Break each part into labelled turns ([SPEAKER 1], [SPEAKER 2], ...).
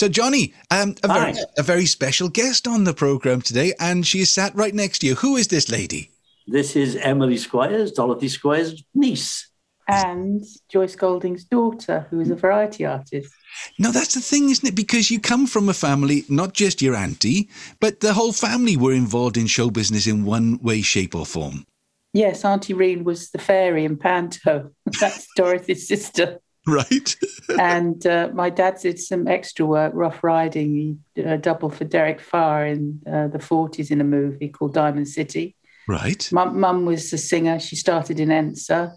[SPEAKER 1] So, Johnny, um, a, very, a very special guest on the program today, and she is sat right next to you. Who is this lady?
[SPEAKER 2] This is Emily Squires, Dorothy Squires' niece.
[SPEAKER 3] and Joyce Golding's daughter, who is a variety artist.
[SPEAKER 1] Now, that's the thing, isn't it? Because you come from a family, not just your auntie, but the whole family were involved in show business in one way, shape, or form.
[SPEAKER 3] Yes, Auntie Reen was the fairy in Panto. That's Dorothy's sister.
[SPEAKER 1] Right?
[SPEAKER 3] And uh, my dad did some extra work, rough riding. He did a double for Derek Farr in uh, the 40s in a movie called Diamond City.
[SPEAKER 1] right.
[SPEAKER 3] Mum, Mum was a singer. She started in Ensa.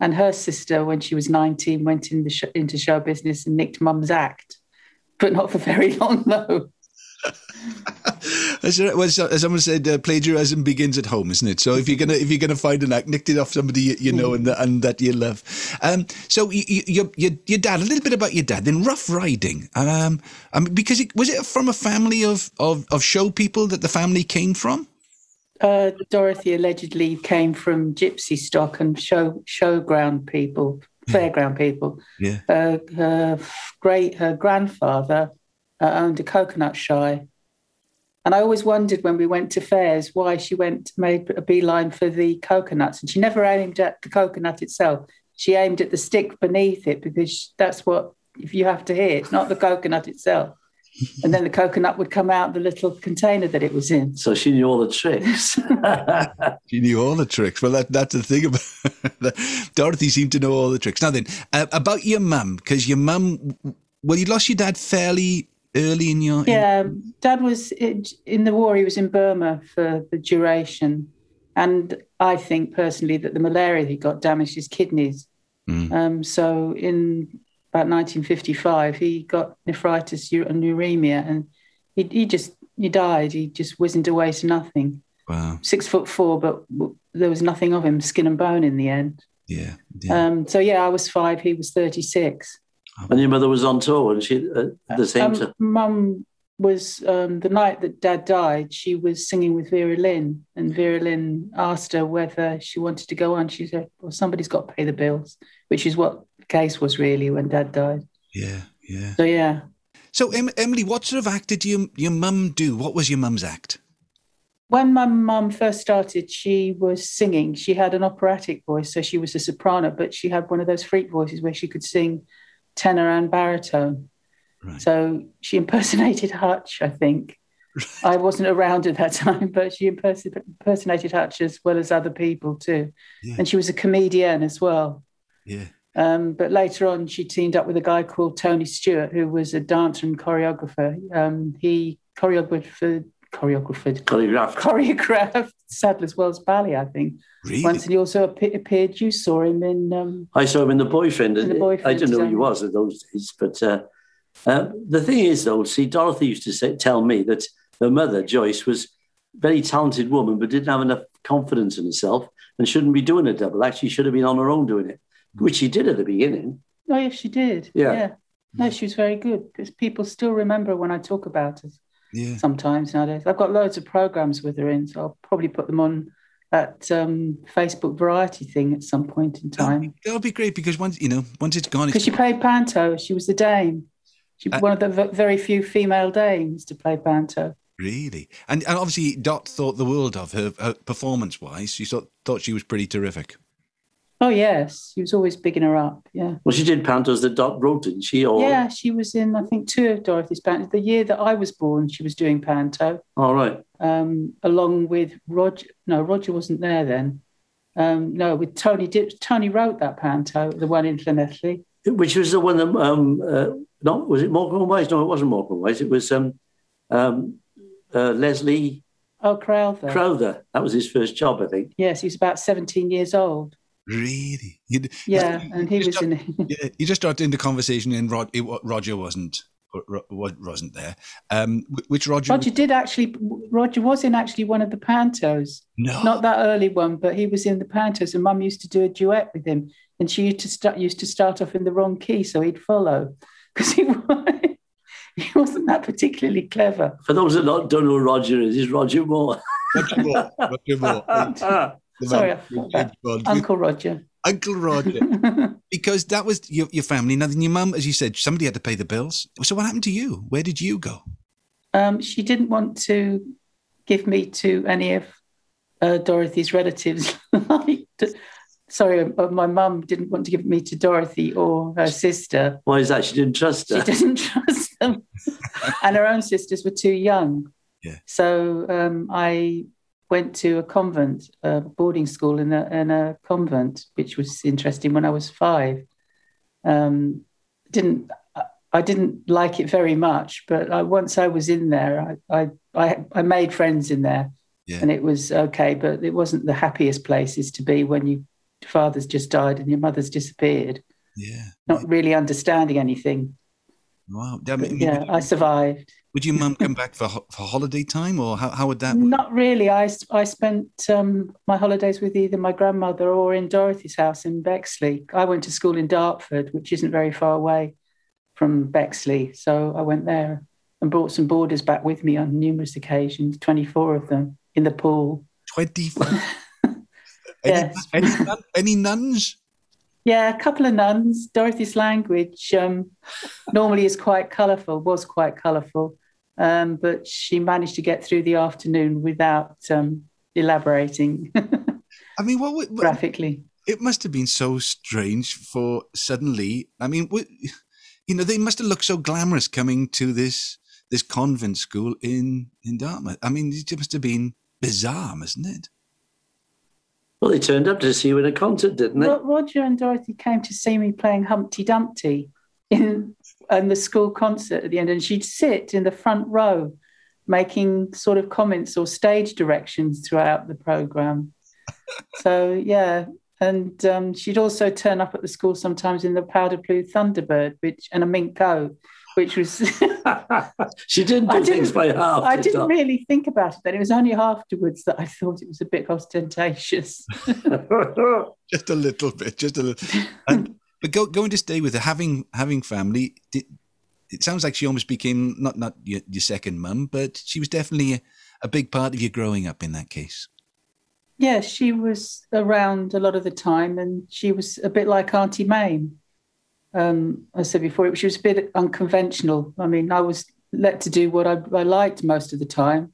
[SPEAKER 3] And her sister, when she was 19, went in the sh- into show business and nicked Mum's act, but not for very long, though.
[SPEAKER 1] As, as, as someone said, uh, plagiarism begins at home, isn't it? So if you're gonna if you're gonna find an act, nicked it off somebody you, you know and, that and that you love. Um, so you, you, your your your dad, a little bit about your dad. Then Rough Riding, um, I mean, because it, was it from a family of, of of show people that the family came from?
[SPEAKER 3] Uh, Dorothy allegedly came from gypsy stock and show showground people, fairground people.
[SPEAKER 1] Yeah.
[SPEAKER 3] Uh, her great her grandfather uh, owned a coconut shy, and I always wondered when we went to fairs why she went made a beeline for the coconuts, and she never aimed at the coconut itself. She aimed at the stick beneath it because that's what if you have to hit, not the coconut itself. And then the coconut would come out the little container that it was in.
[SPEAKER 2] So she knew all the tricks.
[SPEAKER 1] She knew all the tricks. Well, that that's the thing about Dorothy seemed to know all the tricks. Now then, uh, about your mum, because your mum, well, you lost your dad fairly early in your. in-
[SPEAKER 3] Yeah, Dad was in in the war. He was in Burma for the duration, and I think personally that the malaria he got damaged his kidneys.
[SPEAKER 1] Mm.
[SPEAKER 3] Um, so in about 1955, he got nephritis and uremia, and he, he just he died. He just wizened away to nothing.
[SPEAKER 1] Wow.
[SPEAKER 3] Six foot four, but there was nothing of him, skin and bone in the end.
[SPEAKER 1] Yeah. yeah.
[SPEAKER 3] Um, so yeah, I was five. He was 36.
[SPEAKER 2] And your mother was on tour, and she uh, at the same
[SPEAKER 3] Um,
[SPEAKER 2] time.
[SPEAKER 3] Mum was um, the night that Dad died. She was singing with Vera Lynn, and Vera Lynn asked her whether she wanted to go on. She said, "Well, somebody's got to pay the bills," which is what the case was really when Dad died.
[SPEAKER 1] yeah. Yeah.
[SPEAKER 3] So yeah,
[SPEAKER 1] So, em- Emily, what sort of act did your your mum do? What was your mum's act?
[SPEAKER 3] when my mum first started, she was singing. She had an operatic voice, so she was a soprano, but she had one of those freak voices where she could sing tenor and baritone.
[SPEAKER 1] Right.
[SPEAKER 3] So she impersonated Hutch, I think. I wasn't around at that time, but she impersonated Hutch as well as other people too.
[SPEAKER 1] Yeah.
[SPEAKER 3] And she was a comedian as well.
[SPEAKER 1] Yeah.
[SPEAKER 3] Um, but later on, she teamed up with a guy called Tony Stewart, who was a dancer and choreographer. Um, he choreographed, choreographed,
[SPEAKER 2] Choreographed.
[SPEAKER 3] choreographed Sadler's Wells Ballet, I think.
[SPEAKER 1] Really?
[SPEAKER 3] Once, and he also appe- appeared. You saw him in. Um,
[SPEAKER 2] I saw him in The Boyfriend.
[SPEAKER 3] In The
[SPEAKER 2] I
[SPEAKER 3] Boyfriend,
[SPEAKER 2] didn't know who he was at those days. But uh, uh, the thing is, though, see, Dorothy used to say, tell me that her mother, Joyce, was a very talented woman, but didn't have enough confidence in herself and shouldn't be doing a double act. She should have been on her own doing it, which she did at the beginning.
[SPEAKER 3] oh yes, she did.
[SPEAKER 2] Yeah.
[SPEAKER 3] No, she was very good because people still remember when I talk about her.
[SPEAKER 1] Yeah.
[SPEAKER 3] sometimes nowadays. I've got loads of programs with her in, so I'll probably put them on that um, Facebook variety thing at some point in time.
[SPEAKER 1] That would be great because once you know, once it's gone,
[SPEAKER 3] Because she played Panto, she was the dame. She was
[SPEAKER 1] Uh,
[SPEAKER 3] one of the v- very few female dames to play Panto.
[SPEAKER 1] really. And, and obviously, Dot thought the world of her, her performance-wise. She thought thought she was pretty terrific.
[SPEAKER 3] Oh yes, she was always bigging her up. Yeah,
[SPEAKER 2] Well, she did pantos that Dot wrote, didn't she? Or,
[SPEAKER 3] yeah. She was in I think two of Dorothy's Panto. The year that I was born, she was doing Panto
[SPEAKER 2] All right.
[SPEAKER 3] um, along with Roger. No, Roger wasn't there then. Um, no, with Tony. Did, Tony wrote that Panto, the one in Llanelli.
[SPEAKER 2] Which was the one that, um, uh, no, was it Morecambe Wise? No, it wasn't and Wise. It was um, um, uh, Leslie
[SPEAKER 3] Oh, Crowther.
[SPEAKER 2] Crowther. That was his first job, I think.
[SPEAKER 3] Yes, he was about 17 years old.
[SPEAKER 1] Really? You,
[SPEAKER 3] Yeah, and he was in
[SPEAKER 1] got- yeah, you just started into the conversation, and Rod, it, Roger wasn't Ro- Ro- wasn't there. Um, which Roger?
[SPEAKER 3] Roger did actually, Roger was in actually one of the pantos.
[SPEAKER 1] no,
[SPEAKER 3] Not that early one, but he was in the pantos, and Mum used to do a duet with him. And she used to start used to start off in the wrong key, so he'd follow because he he wasn't that particularly clever.
[SPEAKER 2] For those that not, don't know who Roger is, he's Roger Moore.
[SPEAKER 1] Roger Moore. Roger Moore. The
[SPEAKER 3] Sorry,
[SPEAKER 1] man
[SPEAKER 3] I
[SPEAKER 1] who
[SPEAKER 3] forgot
[SPEAKER 1] James Bond.
[SPEAKER 3] Uncle Roger.
[SPEAKER 1] Uncle Roger. because that was your, your family. Now, then your mum, as you said, somebody had to pay the bills. So what happened to you? Where did you go?
[SPEAKER 3] Um, she didn't want to give me to any of uh, Dorothy's relatives. sorry, uh, my mum didn't want to give me to Dorothy or her sister.
[SPEAKER 2] Why is that? She didn't trust her.
[SPEAKER 3] She didn't trust them, and her own sisters were too young.
[SPEAKER 1] Yeah.
[SPEAKER 3] So um, I went to a convent, a boarding school in a, in a convent, which was interesting when I was five. Um, didn't I didn't like it very much, but I, once I was in there, I, I, I, I made friends in there,
[SPEAKER 1] Yeah.
[SPEAKER 3] and it was okay. But it wasn't the happiest places to be when your father's just died and your mother's disappeared,
[SPEAKER 1] Yeah.
[SPEAKER 3] not really understanding anything.
[SPEAKER 1] Wow. I mean,
[SPEAKER 3] yeah, I survived.
[SPEAKER 1] Would your mum come back for for holiday time, or how, how would that work?
[SPEAKER 3] Not really. I, I spent um, my holidays with either my grandmother or in Dorothy's house in Bexley. I went to school in Dartford, which isn't very far away from Bexley. So I went there and brought some boarders back with me on numerous occasions, 24 of them in the pool.
[SPEAKER 1] 20.
[SPEAKER 3] Yes.
[SPEAKER 1] any, any, any nuns?
[SPEAKER 3] Yeah, a couple of nuns. Dorothy's language um, normally is quite colourful, was quite colourful, um, but she managed to get through the afternoon without um, elaborating
[SPEAKER 1] I mean, what, what,
[SPEAKER 3] graphically.
[SPEAKER 1] it must have been so strange for suddenly. I mean, what, you know, they must have looked so glamorous coming to this this convent school in in Dartmouth. I mean, it must have been bizarre, mustn't it?
[SPEAKER 2] Well, they turned up to see you in a concert, didn't they?
[SPEAKER 3] Roger and Dorothy came to see me playing Humpty Dumpty in, in the school concert at the end, and she'd sit in the front row making sort of comments or stage directions throughout the program. so, yeah. And um, she'd also turn up at the school sometimes in the powder blue Thunderbird, which and a mink coat, which was
[SPEAKER 2] she didn't do
[SPEAKER 3] I
[SPEAKER 2] things
[SPEAKER 3] didn't-
[SPEAKER 2] by half.
[SPEAKER 3] I
[SPEAKER 2] did
[SPEAKER 3] didn't
[SPEAKER 2] she?
[SPEAKER 3] really think about it then. It was only afterwards that I thought it was a bit ostentatious.
[SPEAKER 1] Just a little bit, just a little. And, but go, going to stay with her, having having family, did, it sounds like she almost became not not your, your second mum, but she was definitely a, a big part of your growing up in that case.
[SPEAKER 3] Yeah, she was around a lot of the time, and she was a bit like Auntie Mame. Um, I said before, she was a bit unconventional. I mean, I was let to do what I, I liked most of the time.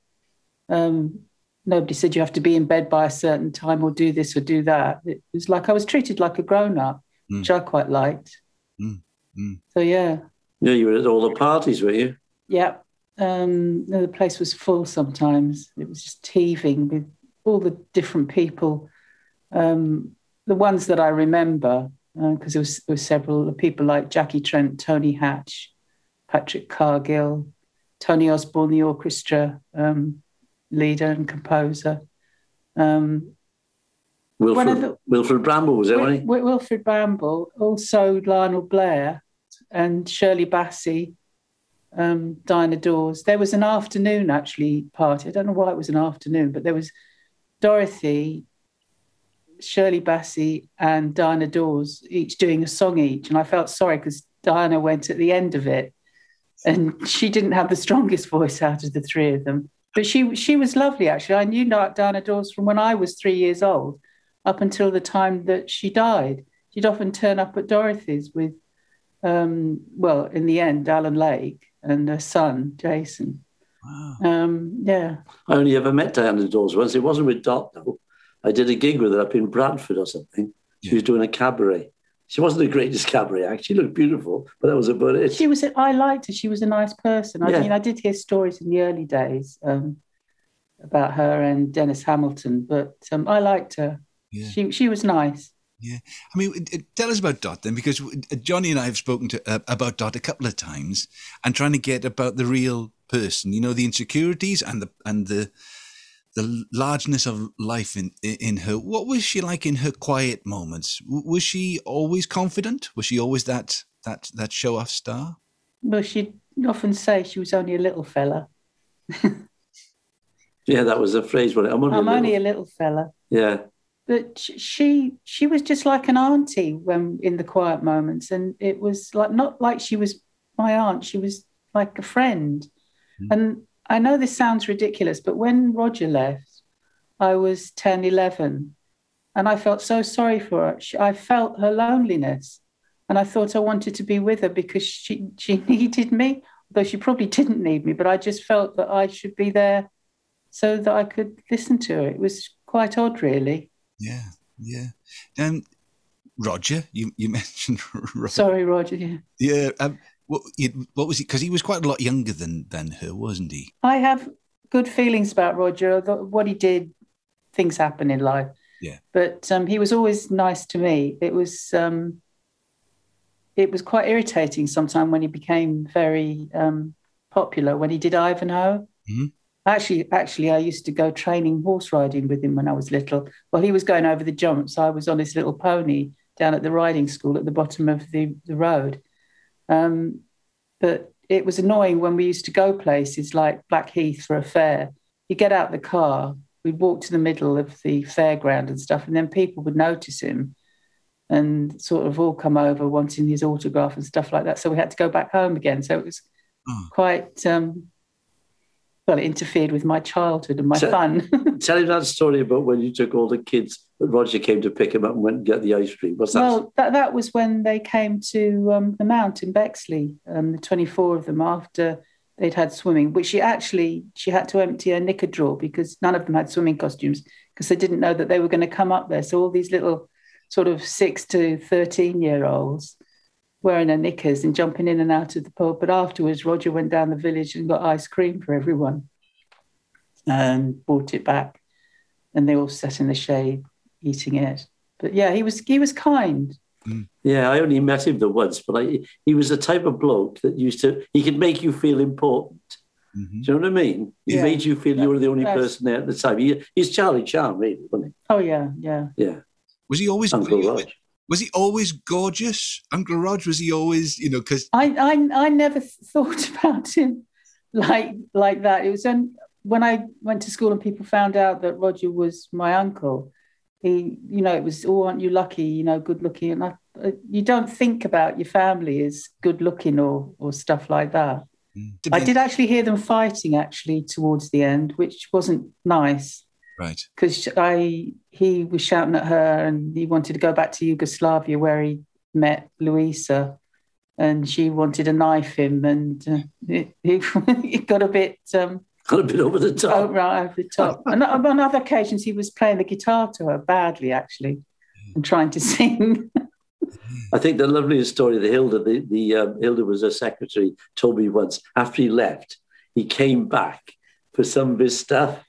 [SPEAKER 3] Um, nobody said you have to be in bed by a certain time or do this or do that. It was like I was treated like a grown up,
[SPEAKER 1] Mm.
[SPEAKER 3] which I quite liked.
[SPEAKER 1] Mm, mm.
[SPEAKER 3] So yeah,
[SPEAKER 2] yeah, you were at all the parties, were you?
[SPEAKER 3] yeah. Um, the place was full sometimes. It was just heaving with all the different people. Um, the ones that I remember, because there, was, there was several people like Jackie Trent, Tony Hatch, Patrick Cargill, Tony Osborne, the orchestra um, leader and composer. Um, One Wilfrid, the-
[SPEAKER 2] Wilfrid Brambell was there, wasn't he?
[SPEAKER 3] Wil- Wilfrid Brambell, also Lionel Blair and Shirley Bassey, um, Diana Dors. There was an afternoon actually party. I don't know why it was an afternoon, but there was Dorothy, Shirley Bassey, and Diana Dors each doing a song each. And I felt sorry because Diana went at the end of it, and she didn't have the strongest voice out of the three of them. But she she was lovely actually. I knew Diana Dors from when I was three years old up until the time that she died. She'd often turn up at Dorothy's with, um, well, in the end, Alan Lake and her son, Jason.
[SPEAKER 1] Wow.
[SPEAKER 3] Um, yeah.
[SPEAKER 2] I only ever met Diana Dors once. It wasn't with Dot, though. I did a gig with her up in Bradford or something. She was doing a cabaret. She wasn't the greatest cabaret act. She looked beautiful, but that was about it.
[SPEAKER 3] She was, I liked her. She was a nice person. I
[SPEAKER 2] Yeah.
[SPEAKER 3] mean, I did hear stories in the early days um, about her and Dennis Hamilton, but um, I liked her.
[SPEAKER 1] Yeah.
[SPEAKER 3] She, she was nice.
[SPEAKER 1] Yeah, I mean, it- it- tell us about Dot then, because uh, Johnny and I have spoken to uh, about Dot a couple of times, and trying to get about the real person. You know, the insecurities and the and the the largeness of life in in her. What was she like in her quiet moments? Was she always confident? Was she always that that that show off star?
[SPEAKER 3] Well, she'd often say she was only a little fella.
[SPEAKER 2] Yeah, that was a phrase. Wasn't it? I'm only,
[SPEAKER 3] I'm
[SPEAKER 2] a
[SPEAKER 3] only
[SPEAKER 2] little-
[SPEAKER 3] a little fella.
[SPEAKER 2] Yeah.
[SPEAKER 3] But she she was just like an auntie when in the quiet moments and it was like not like she was my aunt she was like a friend
[SPEAKER 1] Mm.
[SPEAKER 3] and i know this sounds ridiculous but when roger left i was 10 11 and I felt so sorry for her. She, I felt her loneliness, and I thought I wanted to be with her because she she needed me, though she probably didn't need me. But I just felt that I should be there so that I could listen to her. It was quite odd, really.
[SPEAKER 1] Yeah, yeah. And Roger, you you mentioned. Roger.
[SPEAKER 3] Sorry, Roger. Yeah.
[SPEAKER 1] Yeah. Um, what, you, what was he? Because he was quite a lot younger than than her, wasn't he?
[SPEAKER 3] I have good feelings about Roger. What he did, things happen in life.
[SPEAKER 1] Yeah.
[SPEAKER 3] But um, he was always nice to me. It was um, it was quite irritating sometimes when he became very um, popular when he did Ivanhoe.
[SPEAKER 1] Mm-hmm.
[SPEAKER 3] Actually, actually, I used to go training horse riding with him when I was little. Well, he was going over the jumps. I was on his little pony down at the riding school at the bottom of the, the road. Um, but it was annoying when we used to go places like Blackheath for a fair. You get out the car, we'd walk to the middle of the fairground and stuff, and then people would notice him and sort of all come over wanting his autograph and stuff like that. So we had to go back home again. So it was
[SPEAKER 1] Oh.
[SPEAKER 3] quite um, well, it interfered with my childhood and my
[SPEAKER 2] So-
[SPEAKER 3] fun.
[SPEAKER 2] Tell him that story about when you took all the kids. that Roger came to pick him up and went and get the ice cream. What's that?
[SPEAKER 3] well, that that was when they came to um, the Mount in Bexley, um, the twenty four of them after they'd had swimming, which she actually she had to empty her knicker drawer because none of them had swimming costumes because they didn't know that they were going to come up there. So all these little sort of six to thirteen year olds wearing their knickers and jumping in and out of the pub. But afterwards, Roger went down the village and got ice cream for everyone and brought it back, and they all sat in the shade eating it. But yeah, he was he was kind.
[SPEAKER 2] Yeah, I only met him the once, but I, he was the type of bloke that used to, he could make you feel important.
[SPEAKER 1] Mhm.
[SPEAKER 2] Do you know what I mean? He
[SPEAKER 3] Yeah.
[SPEAKER 2] made you feel you were the only
[SPEAKER 3] That's-
[SPEAKER 2] person there at the time. He, he's Charlie Charm, really, wasn't
[SPEAKER 3] Oh yeah, yeah.
[SPEAKER 2] Yeah,
[SPEAKER 1] Was he always?
[SPEAKER 2] Uncle
[SPEAKER 1] was,
[SPEAKER 2] Rog.
[SPEAKER 1] Was he always gorgeous, Uncle Rog? Was he always? You know, because
[SPEAKER 3] I I I never thought about him like like that. It was on, when I went to school and people found out that Roger was my uncle. He, you know, it was, oh, aren't you lucky? You know, good looking. And I, you don't think about your family as good looking or or stuff like that. Mm. I did actually hear them fighting actually towards the end, which wasn't nice.
[SPEAKER 1] Right.
[SPEAKER 3] because I he was shouting at her and he wanted to go back to Yugoslavia where he met Luisa, and she wanted to knife him, and uh, he, he, he got a bit um,
[SPEAKER 2] Got a bit over the
[SPEAKER 3] oh,
[SPEAKER 2] top.
[SPEAKER 3] right over the top. and on on other occasions, he was playing the guitar to her badly, actually, and trying to sing.
[SPEAKER 2] I think the loveliest story that Hilda, the, the um, Hilda was a secretary, told me once after he left, he came back for some of his stuff.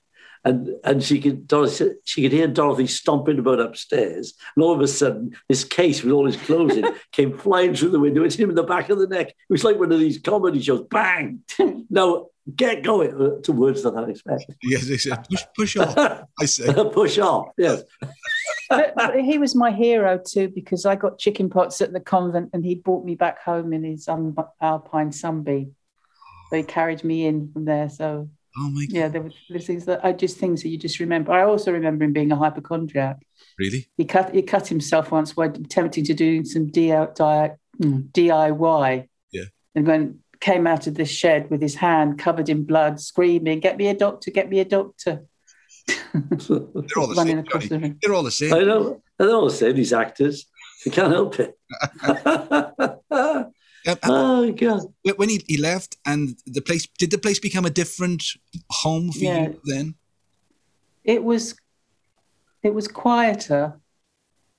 [SPEAKER 2] And, and she could Dorothy, she could hear Dorothy stomping about upstairs, and all of a sudden, this case with all his clothes in came flying through the window. It hit him in the back of the neck. It was like one of these comedy shows. Bang! now get going. Uh, To words that I expect.
[SPEAKER 1] Yes, they said push, push off. I say.
[SPEAKER 2] Push off. Yes.
[SPEAKER 3] but, but he was my hero too because I got chicken pox at the convent, and he brought me back home in his um, Alpine Sunbeam. So he carried me in from there. So
[SPEAKER 1] Oh my god!
[SPEAKER 3] yeah, there were there's things that I just things that you just remember. I also remember him being a hypochondriac.
[SPEAKER 1] Really?
[SPEAKER 3] He cut he cut himself once while attempting to do some DIY. Uh, DIY.
[SPEAKER 1] Hmm, yeah.
[SPEAKER 3] And when came out of the shed with his hand covered in blood, screaming, "Get me a doctor! Get me a doctor!"
[SPEAKER 1] They're all the
[SPEAKER 3] Running
[SPEAKER 1] same.
[SPEAKER 3] across
[SPEAKER 1] Johnny.
[SPEAKER 3] the room.
[SPEAKER 1] They're all the same.
[SPEAKER 2] I know. They're all the same, these actors. You can't help it.
[SPEAKER 1] Um,
[SPEAKER 2] oh, God.
[SPEAKER 1] When- when he, he left and the place did the place become a different home for
[SPEAKER 3] Yeah.
[SPEAKER 1] you then
[SPEAKER 3] It was it was quieter,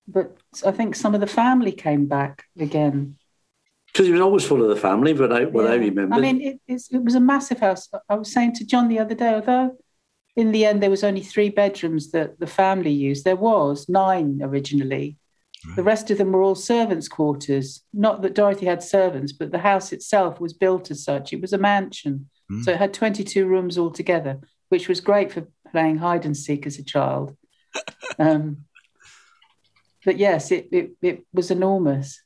[SPEAKER 3] but I think some of the family came back again.
[SPEAKER 2] Because he was always full of the family, but I, what I remember.
[SPEAKER 3] I mean, it, it's, it was a massive house. I was saying to John the other day, although in the end there was only three bedrooms that the family used, there was nine originally. The rest of them were all servants' quarters. Not that Dorothy had servants, but the house itself was built as such. It was a mansion.
[SPEAKER 1] Mm.
[SPEAKER 3] So it had 22 rooms altogether, which was great for playing hide and seek as a child. um, but yes, it, it, it was enormous.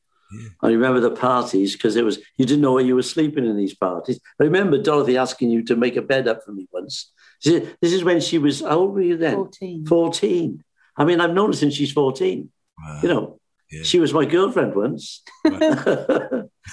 [SPEAKER 2] I remember the parties because it was you didn't know where you were sleeping in these parties. I remember Dorothy asking you to make a bed up for me once. This is, this is when she was how old were you then?
[SPEAKER 3] 14.
[SPEAKER 2] 14. I mean, I've known her since she's 14.
[SPEAKER 1] Wow.
[SPEAKER 2] You know,
[SPEAKER 1] Yeah.
[SPEAKER 2] she was my girlfriend once.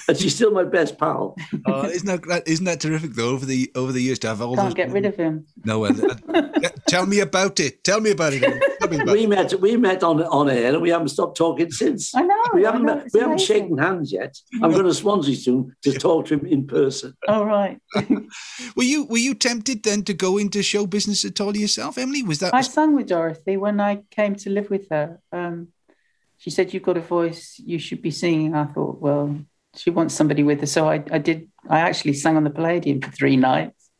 [SPEAKER 2] and she's still my best pal.
[SPEAKER 1] Oh, isn't that gra- isn't that terrific though? Over the over the years to have all
[SPEAKER 3] Can't
[SPEAKER 1] those
[SPEAKER 3] get rid of him.
[SPEAKER 1] No, well, uh, tell me about it. Tell me about it. Tell coming back.
[SPEAKER 2] We met we met on on air and we haven't stopped talking since.
[SPEAKER 3] I know.
[SPEAKER 2] We haven't
[SPEAKER 3] know,
[SPEAKER 2] met-
[SPEAKER 3] it's
[SPEAKER 2] we haven't shaken hands yet. I'm going to Swansea soon to talk to him in person.
[SPEAKER 3] Oh right.
[SPEAKER 1] Were you were you tempted then to go into show business at all yourself, Emily? Was that
[SPEAKER 3] I sung with Dorothy when I came to live with her. Um, she said, "You've got a voice. You should be singing." I thought, well, she wants somebody with her, so I, I did. I actually sang on the Palladium for three nights.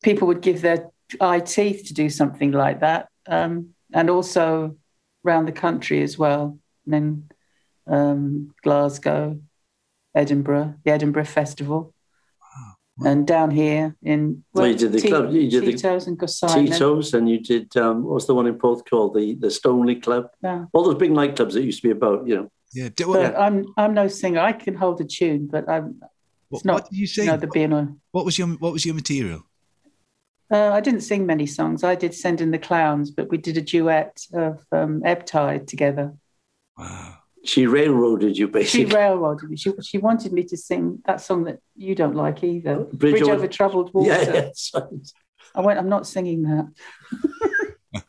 [SPEAKER 3] People would give their eye teeth to do something like that, um, and also around the country as well. And then um, Glasgow, Edinburgh, the Edinburgh Festival. And down here in
[SPEAKER 2] Well, you did the
[SPEAKER 3] Ti-
[SPEAKER 2] club- you did the
[SPEAKER 3] Tito's and Gossamer.
[SPEAKER 2] Tito's and you did um, what's the one in Porth called the the Stoneleigh Club.
[SPEAKER 3] Yeah.
[SPEAKER 2] All those big nightclubs that used to be about, you know.
[SPEAKER 1] yeah? Did,
[SPEAKER 3] But
[SPEAKER 1] what,
[SPEAKER 3] I'm I'm no singer. I can hold a tune, but I'm
[SPEAKER 1] what,
[SPEAKER 3] not.
[SPEAKER 1] what did you say?
[SPEAKER 3] You know, the being a,
[SPEAKER 1] what was your what was your material?
[SPEAKER 3] uh, I didn't sing many songs. I did "Send in the Clowns," but we did a duet of um, Ebb Tide together.
[SPEAKER 1] Wow.
[SPEAKER 2] She railroaded you basically.
[SPEAKER 3] She railroaded me. She she wanted me to sing that song that you don't like either,
[SPEAKER 2] Bridge
[SPEAKER 3] "Bridge,
[SPEAKER 2] Over-
[SPEAKER 3] Over Troubled Water."
[SPEAKER 2] yeah, yes.
[SPEAKER 3] I went. I'm not singing that.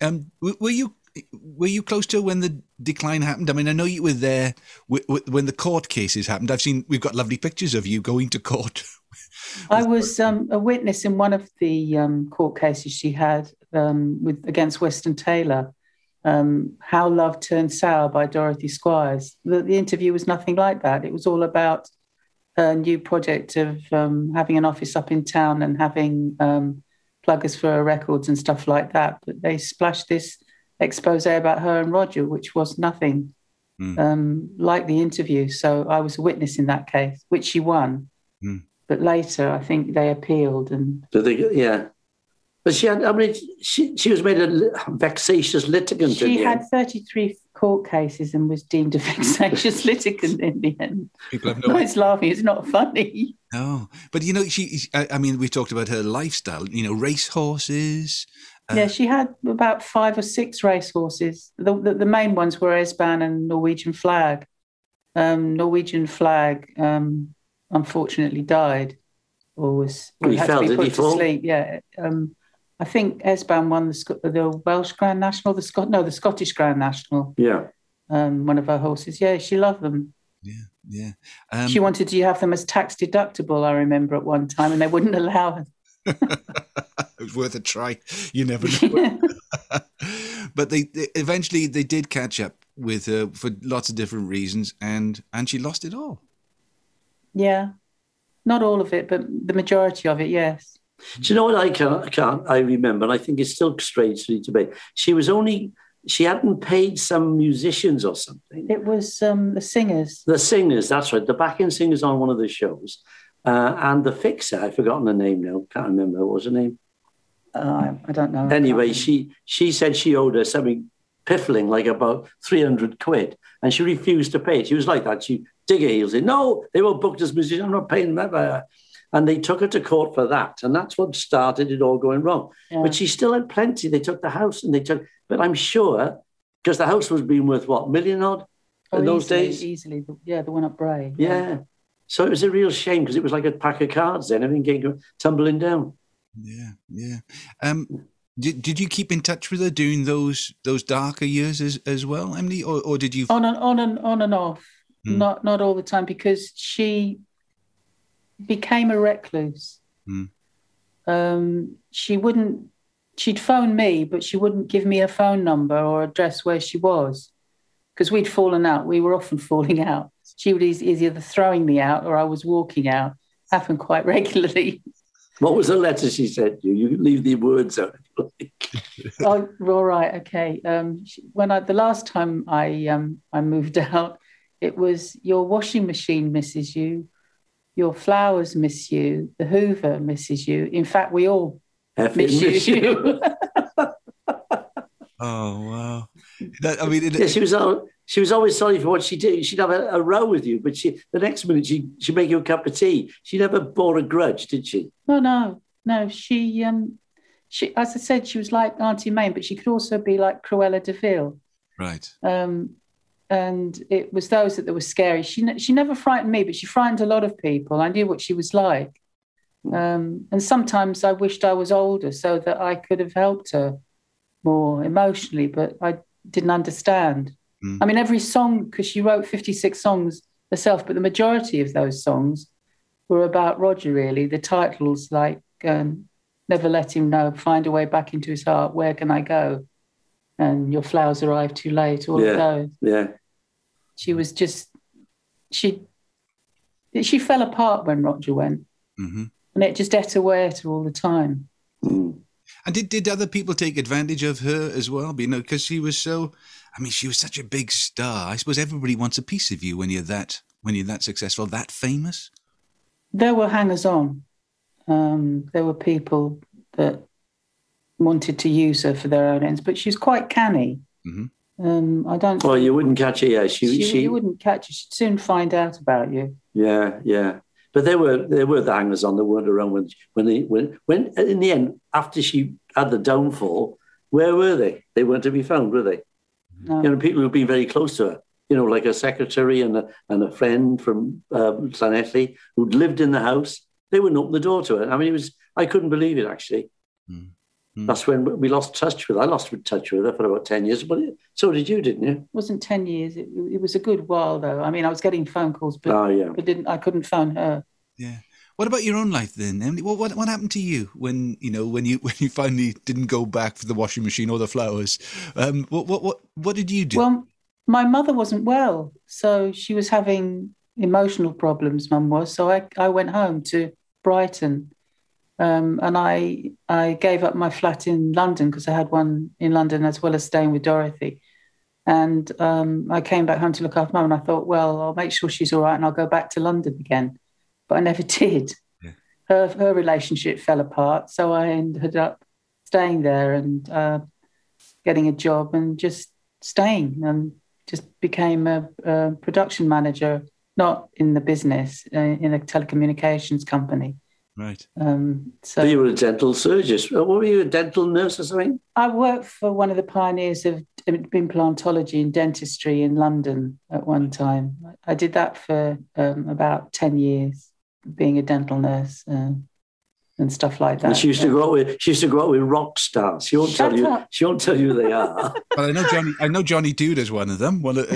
[SPEAKER 1] Um, were you were you close to when the decline happened? I mean, I know you were there w- w- when the court cases happened. I've seen we've got lovely pictures of you going to court.
[SPEAKER 3] I was um, a witness in one of the um, court cases she had um, with against Weston Taylor. Um, How Love Turned Sour by Dorothy Squires. The, the interview was nothing like that. It was all about her new project of um, having an office up in town and having um, pluggers for her records and stuff like that. But they splashed this expose about her and Roger, which was nothing um, like the interview. So I was a witness in that case, which she won.
[SPEAKER 1] Hmm.
[SPEAKER 3] But later, I think they appealed, and
[SPEAKER 2] So they, yeah. But she had, I mean, she, she was made a vexatious litigant.
[SPEAKER 3] she had
[SPEAKER 2] end.
[SPEAKER 3] 33 court cases and was deemed a vexatious litigant in the end.
[SPEAKER 1] People have
[SPEAKER 3] No
[SPEAKER 1] no
[SPEAKER 3] one's laughing; it's not funny.
[SPEAKER 1] no, but you know, she. I, I mean, we talked about her lifestyle. You know, race horses. Uh,
[SPEAKER 3] yeah, she had about five or six racehorses. The, the, the main ones were Esban and Norwegian Flag. Um, Norwegian Flag, um, unfortunately, died or was
[SPEAKER 2] he
[SPEAKER 3] had
[SPEAKER 2] fell,
[SPEAKER 3] to be
[SPEAKER 2] did
[SPEAKER 3] put
[SPEAKER 2] he
[SPEAKER 3] to
[SPEAKER 2] fall?
[SPEAKER 3] sleep. Yeah, um, I think Esban won the Sc- the Welsh Grand National, the Scot no, the Scottish Grand National.
[SPEAKER 2] Yeah.
[SPEAKER 3] Um, one of her horses. Yeah, she loved them.
[SPEAKER 1] Yeah, yeah. Um,
[SPEAKER 3] she wanted to have them as tax deductible. I remember at one time, and they wouldn't allow her.
[SPEAKER 1] it was worth a try. You never know. but they, they eventually they did catch up with her for lots of different reasons, and and she lost it all.
[SPEAKER 3] yeah, not all of it, but the majority of it. Yes.
[SPEAKER 2] Do you know what I can't, I can't I remember, and I think it's still strange me to be. She was only, she hadn't paid some musicians or something.
[SPEAKER 3] It was um, the singers.
[SPEAKER 2] The singers, that's right, the backing singers on one of the shows. Uh, and the fixer, I've forgotten her name now, can't remember. What was her name?
[SPEAKER 3] Uh, I don't know.
[SPEAKER 2] Anyway, she she said she owed her something piffling, like about 300 quid, and she refused to pay it. She was like that. She dig her heels in. No, they were booked as musicians. I'm not paying them. And they took her to court for that. And that's what started it all going wrong.
[SPEAKER 3] Yeah.
[SPEAKER 2] But she still had plenty. They took the house and they took, but I'm sure, because the house was being worth what, million odd
[SPEAKER 3] Oh,
[SPEAKER 2] in those
[SPEAKER 3] easily,
[SPEAKER 2] days?
[SPEAKER 3] Easily, yeah, the one at Bray.
[SPEAKER 2] Yeah. So it was a real shame because it was like a pack of cards then, everything came tumbling down.
[SPEAKER 1] Yeah, yeah. Um, did, did you keep in touch with her during those those darker years as, as well, Emily, or, or did you?
[SPEAKER 3] on and on and on and off.
[SPEAKER 1] Hmm.
[SPEAKER 3] Not not all the time because she became a recluse.
[SPEAKER 1] Hmm.
[SPEAKER 3] Um, she wouldn't. She'd phone me, but she wouldn't give me a phone number or address where she was because we'd fallen out. We were often falling out. She would is, is either throwing me out or I was walking out. Happened quite regularly.
[SPEAKER 2] What was the letter she sent you? You leave the words out. if you like.
[SPEAKER 3] oh, all right, okay. Um, she- when I the last time I um I moved out, it was your washing machine misses you, your flowers miss you, the Hoover misses you. In fact, we all
[SPEAKER 2] F
[SPEAKER 3] miss
[SPEAKER 2] miss
[SPEAKER 3] you.
[SPEAKER 2] you.
[SPEAKER 1] Oh wow! That, I mean, it,
[SPEAKER 2] yeah, she was al- she was always sorry for what she did. She'd have a, a row with you, but she the next minute she she'd make you a cup of tea. She never bore a grudge, did she?
[SPEAKER 3] no, no, no. She um she as I said, she was like Auntie May, but she could also be like Cruella de Vil.
[SPEAKER 1] right.
[SPEAKER 3] Um, and it was those that were scary. She she never frightened me, but she frightened a lot of people. I knew what she was like, um, and sometimes I wished I was older so that I could have helped her. more emotionally, but I didn't understand.
[SPEAKER 1] Mm.
[SPEAKER 3] I mean, every song, because she wrote 56 songs herself, but the majority of those songs were about Roger, really. The titles like um, Never Let Him Know, Find a Way Back into His Heart, Where Can I Go? And Your Flowers Arrive Too Late, all
[SPEAKER 2] Yeah.
[SPEAKER 3] of those.
[SPEAKER 2] Yeah.
[SPEAKER 3] She was just, she, she fell apart when Roger went,
[SPEAKER 1] hmm
[SPEAKER 3] and it just ate away at her all the time.
[SPEAKER 2] Mm.
[SPEAKER 1] And did, did other people take advantage of her as well? You know, because she was so, I mean, she was such a big star. I suppose everybody wants a piece of you when you're that when you're that successful, that famous.
[SPEAKER 3] there were hangers on. Um, there were people that wanted to use her for their own ends, but she was quite canny.
[SPEAKER 1] Mhm.
[SPEAKER 3] Um, I don't.
[SPEAKER 2] Well, you wouldn't catch her. Yeah, she,
[SPEAKER 3] she,
[SPEAKER 2] she,
[SPEAKER 3] you wouldn't catch her. She'd soon find out about you.
[SPEAKER 2] yeah, yeah. But there were there were the hangers on that weren't around when when they when when in the end after she had the downfall. Where were they? They weren't to be found, were they?
[SPEAKER 3] No.
[SPEAKER 2] You know, people who've been very close to her. You know, like a secretary and a and a friend from um, Llanelli who'd lived in the house. They wouldn't open the door to her. I mean, it was I couldn't believe it actually.
[SPEAKER 1] Mm. Mm.
[SPEAKER 2] That's when we lost touch with her. I lost touch with her for about ten years, but so did you, didn't you?
[SPEAKER 3] It wasn't ten years. It, it was a good while though. I mean, I was getting phone calls, but,
[SPEAKER 2] Oh yeah.
[SPEAKER 3] but didn't I couldn't phone her.
[SPEAKER 1] Yeah. What about your own life then, Emily? What, what what happened to you when you know when you when you finally didn't go back for the washing machine or the flowers? Um, what what what what did you do?
[SPEAKER 3] Well, my mother wasn't well, so she was having emotional problems. Mum was, so I I went home to Brighton, um, and I I gave up my flat in London because I had one in London as well as staying with Dorothy. And um, I came back home to look after mum, and I thought, well, I'll make sure she's all right, and I'll go back to London again. But I never did.
[SPEAKER 1] Yeah.
[SPEAKER 3] Her her relationship fell apart, so I ended up staying there and uh, getting a job and just staying and just became a, a production manager, not in the business, uh, in a telecommunications company.
[SPEAKER 1] Right.
[SPEAKER 3] Um,
[SPEAKER 2] So
[SPEAKER 3] so
[SPEAKER 2] you were a dental surgeon. What were you, a dental nurse or something?
[SPEAKER 3] I worked for one of the pioneers of implantology and dentistry in London at one time. I did that for um, about 10 years, being a dental nurse uh, and stuff like that.
[SPEAKER 2] And she used to go out with she used to go out with rock stars. She won't
[SPEAKER 3] Shut
[SPEAKER 2] tell you. She won't tell you who they are.
[SPEAKER 1] Well, I know Johnny. I know Johnny Dude is one of them. One of,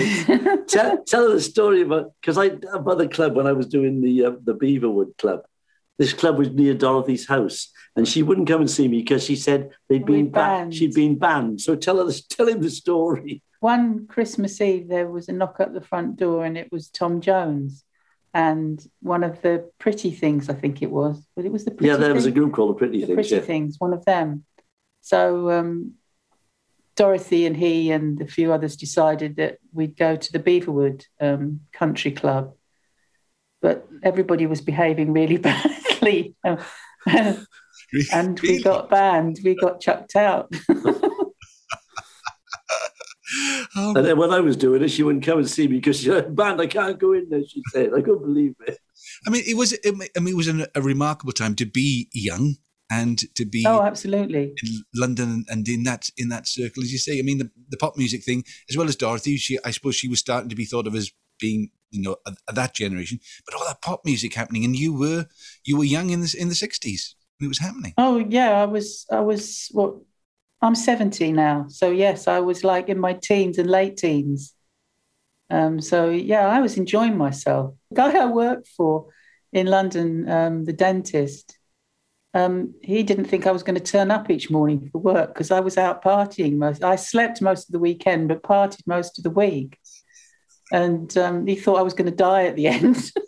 [SPEAKER 2] tell, tell her the story about because I about the club when I was doing the uh, the Beaverwood Club. This club was near Dorothy's house, and she wouldn't come and see me because she said they'd been banned.
[SPEAKER 3] banned.
[SPEAKER 2] She'd been banned. So tell her, the, tell him the story.
[SPEAKER 3] one Christmas Eve, there was a knock at the front door, and it was Tom Jones. And one of the pretty things, I think it was, but it was the pretty
[SPEAKER 2] yeah, there was a group called the Pretty
[SPEAKER 3] the
[SPEAKER 2] Things.
[SPEAKER 3] pretty
[SPEAKER 2] Yeah.
[SPEAKER 3] things, one of them. So um, Dorothy and he and a few others decided that we'd go to the Beaverwood um, Country Club, but everybody was behaving really badly, and we got banned. We got chucked out.
[SPEAKER 1] Um,
[SPEAKER 2] And then when I was doing it, she wouldn't come and see me because she said, "Banned, I can't go in there." She said, "I couldn't believe it."
[SPEAKER 1] I mean, it was. I mean, it was an, a remarkable time to be young and to be
[SPEAKER 3] oh, absolutely.
[SPEAKER 1] in London and in that in that circle, as you say. I mean, the, the pop music thing, as well as Dorothy. She, I suppose, she was starting to be thought of as being, you know, that generation. But all that pop music happening, and you were you were young in the in the sixties it was happening.
[SPEAKER 3] Oh yeah, I was I was what I'm 70 now. So yes, I was like in my teens and late teens. Um, so yeah, I was enjoying myself. The guy I worked for in London, um, the dentist, um, he didn't think I was going to turn up each morning for work because I was out partying most. I slept most of the weekend, but partied most of the week. And um, he thought I was going to die at the end.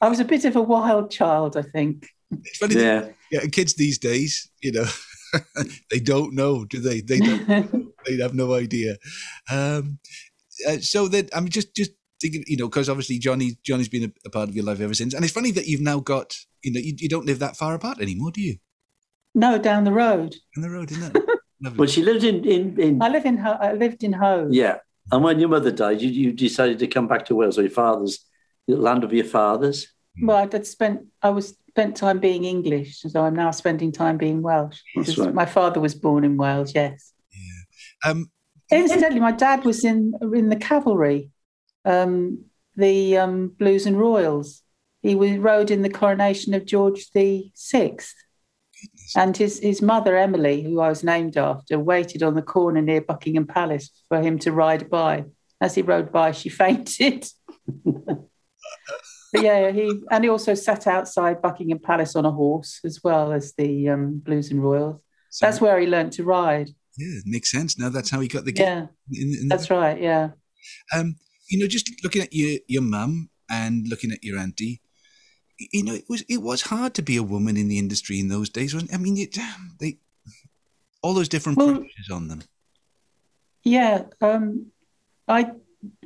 [SPEAKER 3] I was a bit of a wild child, I think.
[SPEAKER 1] It's funny, that,
[SPEAKER 2] Yeah,
[SPEAKER 1] yeah, kids these days, you know, they don't know, do they? They don't. they have no idea. Um, uh, so that I'm just just thinking, you know, because obviously Johnny Johnny's been a, a part of your life ever since, and it's funny that you've now got, you know, you, you don't live that far apart anymore, do you?
[SPEAKER 3] no, down the road.
[SPEAKER 1] On the road, isn't it? Lovely.
[SPEAKER 2] but she lived in in, in
[SPEAKER 3] I live in Ho- I lived in Hove.
[SPEAKER 2] yeah. And when your mother died, you, you decided to come back to Wales, or your father's the land of your fathers.
[SPEAKER 3] Well, I'd spent I was spent time being English, so I'm now spending time being Welsh.
[SPEAKER 2] That's right.
[SPEAKER 3] My father was born in Wales. Yes.
[SPEAKER 1] Um,
[SPEAKER 3] Incidentally, my dad was in in the cavalry, um, the um, Blues and Royals. He was, rode in the coronation of George the Sixth. And his, his mother, Emily, who I was named after, waited on the corner near Buckingham Palace for him to ride by. As he rode by, she fainted. but yeah, he and he also sat outside Buckingham Palace on a horse as well as the um, Blues and Royals.
[SPEAKER 1] So-
[SPEAKER 3] That's where he learned to ride.
[SPEAKER 1] Yeah, it makes sense. Now that's how he got the
[SPEAKER 3] Yeah.
[SPEAKER 1] In, in
[SPEAKER 3] that's right. Yeah.
[SPEAKER 1] um, you know, just looking at your your mum and looking at your auntie, you know, it was it was hard to be a woman in the industry in those days. wasn't it? I mean, you, they all those different
[SPEAKER 3] Well-
[SPEAKER 1] pressures on them.
[SPEAKER 3] Yeah, um, I.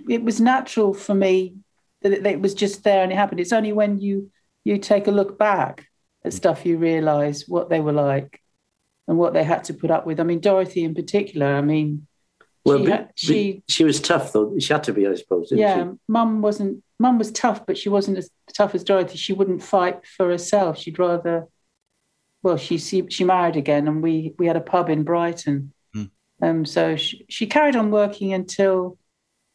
[SPEAKER 3] It was natural for me that it, that it was just there and it happened. It's only when you you take a look back at stuff you realise what they were like and what they had to put up with. I mean, Dorothy in particular. I mean,
[SPEAKER 2] Well,
[SPEAKER 3] she,
[SPEAKER 2] be-
[SPEAKER 3] had-
[SPEAKER 2] be-
[SPEAKER 3] she
[SPEAKER 2] she was tough though. She had to be, I suppose. Didn't
[SPEAKER 3] yeah, mum wasn't. Mum was tough, but she wasn't as tough as Dorothy. She wouldn't fight for herself. She'd rather. Well, she she, she married again, and we we had a pub in Brighton.
[SPEAKER 1] Hmm.
[SPEAKER 3] Um, so she, she carried on working until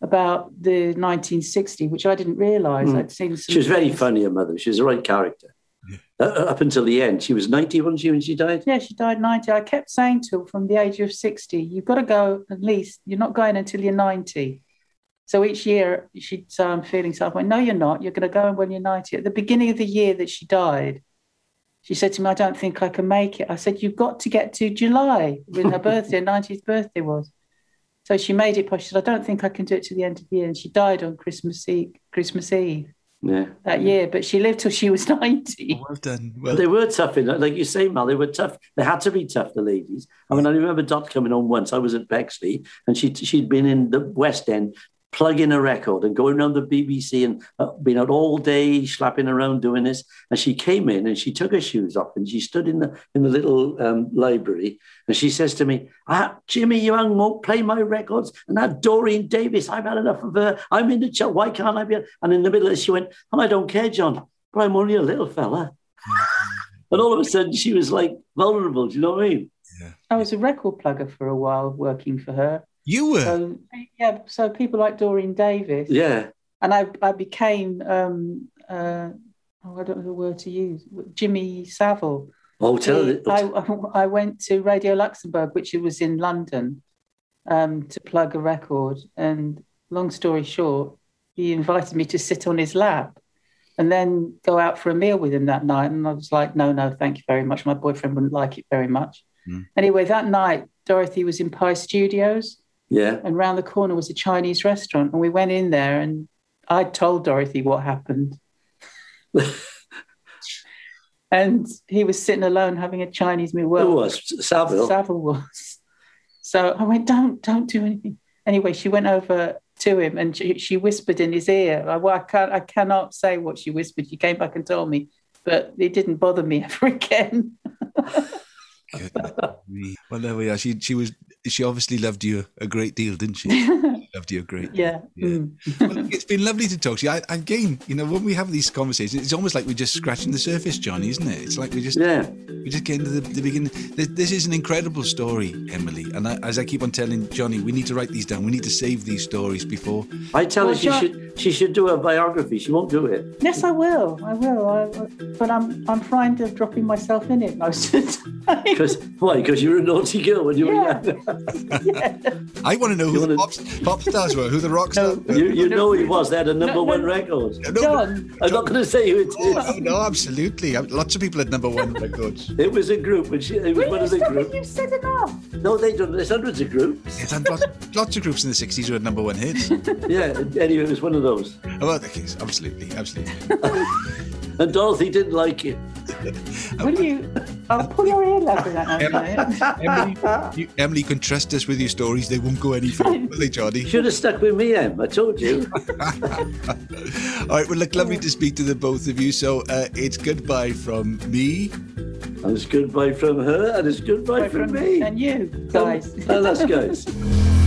[SPEAKER 3] about the 1960, which I didn't realise.
[SPEAKER 2] Hmm.
[SPEAKER 3] I'd seen some.
[SPEAKER 2] She was very funny, her mother. She was a right character.
[SPEAKER 1] Yeah.
[SPEAKER 2] Uh, up until the end, she was 90, wasn't she, when she died?
[SPEAKER 3] Yeah, she died 90. I kept saying to her from the age of 60, you've got to go at least, you're not going until you're 90. So each year she'd say, I'm feeling something. I went, no, you're not. You're going to go when you're 90. At the beginning of the year that she died, she said to me, I don't think I can make it. I said, You've got to get to July when her birthday, her 90th birthday was. So she made it, but she said, I don't think I can do it to the end of the year. And she died on Christmas Eve, Christmas Eve
[SPEAKER 2] Yeah.
[SPEAKER 3] Uh, that year, but she lived till she was 90.
[SPEAKER 1] Well done. Well,
[SPEAKER 2] They were tough in like you say, Mal. They were tough. They had to be tough. The ladies. I mean, I remember Dot coming on once. I was at Bexley, and she she'd been in the West End plugging a record and going around the BBC and uh, been out all day slapping around doing this. And she came in and she took her shoes off and she stood in the in the little um, library and she says to me, ah, "Jimmy Young won't play my records, and that Doreen Davies, I've had enough of her. I'm in the chat. Why can't I be?" And in the middle of it, she went, "And I don't care, John, but I'm only a little fella." And all of a sudden, she was like vulnerable. Do you know what I mean?
[SPEAKER 3] I was a record plugger for a while working for her.
[SPEAKER 1] You were.
[SPEAKER 3] So yeah, so people like Doreen Davies,
[SPEAKER 2] Yeah.
[SPEAKER 3] and I I became um uh oh, I don't know the word to use Jimmy Savile.
[SPEAKER 2] Oh, tell
[SPEAKER 3] He-
[SPEAKER 2] it.
[SPEAKER 3] I I went to Radio Luxembourg, which was in London, um, to plug a record. And long story short, he invited me to sit on his lap, and then go out for a meal with him that night. And I was like, no, no, thank you very much. My boyfriend wouldn't like it very much.
[SPEAKER 1] Mm.
[SPEAKER 3] Anyway, that night Dorothy was in Pye Studios
[SPEAKER 2] yeah.
[SPEAKER 3] and round the corner was a Chinese restaurant. And we went in there, and I told Dorothy what happened. and he was sitting alone having a Chinese meal.
[SPEAKER 2] Who was Savile?
[SPEAKER 3] Savile was. So I went, don't, don't do anything. Anyway, she went over to him and she, she whispered in his ear. I, well, I can't, I cannot say what she whispered. She came back and told me, but it didn't bother me ever again.
[SPEAKER 1] Goodness me. Well, there we are. She she was she obviously loved you a great deal, didn't she? loved you a great. deal.
[SPEAKER 3] yeah.
[SPEAKER 1] Yeah.
[SPEAKER 3] Mm.
[SPEAKER 1] Well, it's been lovely to talk to you. I, again, you know, when we have these conversations, it's almost like we're just scratching the surface, Johnny, isn't it? It's like we just
[SPEAKER 2] Yeah.
[SPEAKER 1] we just get into the, the beginning. This, this is an incredible story, Emily. And I, as I keep on telling Johnny, we need to write these down. We need to save these stories before.
[SPEAKER 2] I tell
[SPEAKER 3] Well,
[SPEAKER 2] her she
[SPEAKER 3] John-
[SPEAKER 2] should she should do a biography. She won't do it.
[SPEAKER 3] Yes, I will. I will. I, but I'm I'm frightened of dropping myself in it most of the time.
[SPEAKER 2] Because why? Because you were a naughty girl when you were young.
[SPEAKER 3] Yeah.
[SPEAKER 1] I want to know who the
[SPEAKER 2] wanna-
[SPEAKER 1] pop, pop stars were, who the rock stars were.
[SPEAKER 2] You, you know he was. They had a number
[SPEAKER 3] No, no.
[SPEAKER 2] one record.
[SPEAKER 1] No, no,
[SPEAKER 3] John,
[SPEAKER 2] I'm not going to say who it
[SPEAKER 1] Oh, no, no, absolutely. Uh, lots of people had number one records.
[SPEAKER 2] It was a group, and she, it was
[SPEAKER 3] will
[SPEAKER 2] one
[SPEAKER 3] you
[SPEAKER 2] of the
[SPEAKER 3] stop it?
[SPEAKER 2] groups.
[SPEAKER 3] You've said enough.
[SPEAKER 2] No, they don't. There's hundreds of groups.
[SPEAKER 1] Yes, lots, lots of groups in the 60s who had number one hits.
[SPEAKER 2] Yeah. Anyway, it was one of those.
[SPEAKER 1] Oh, well, the case, absolutely, absolutely.
[SPEAKER 2] And Dorothy didn't like it.
[SPEAKER 3] Will you? I'll pull your ear lobe with that now.
[SPEAKER 1] Emily, you, Emily, can trust us with your stories. They won't go any further, will they, Johnny?
[SPEAKER 2] Should have stuck with me, Em. I told you.
[SPEAKER 1] All right, well, look, lovely to speak to the both of you. So uh, it's goodbye from me.
[SPEAKER 2] And it's goodbye from her, and it's goodbye from me.
[SPEAKER 3] And you, guys.
[SPEAKER 2] And us guys.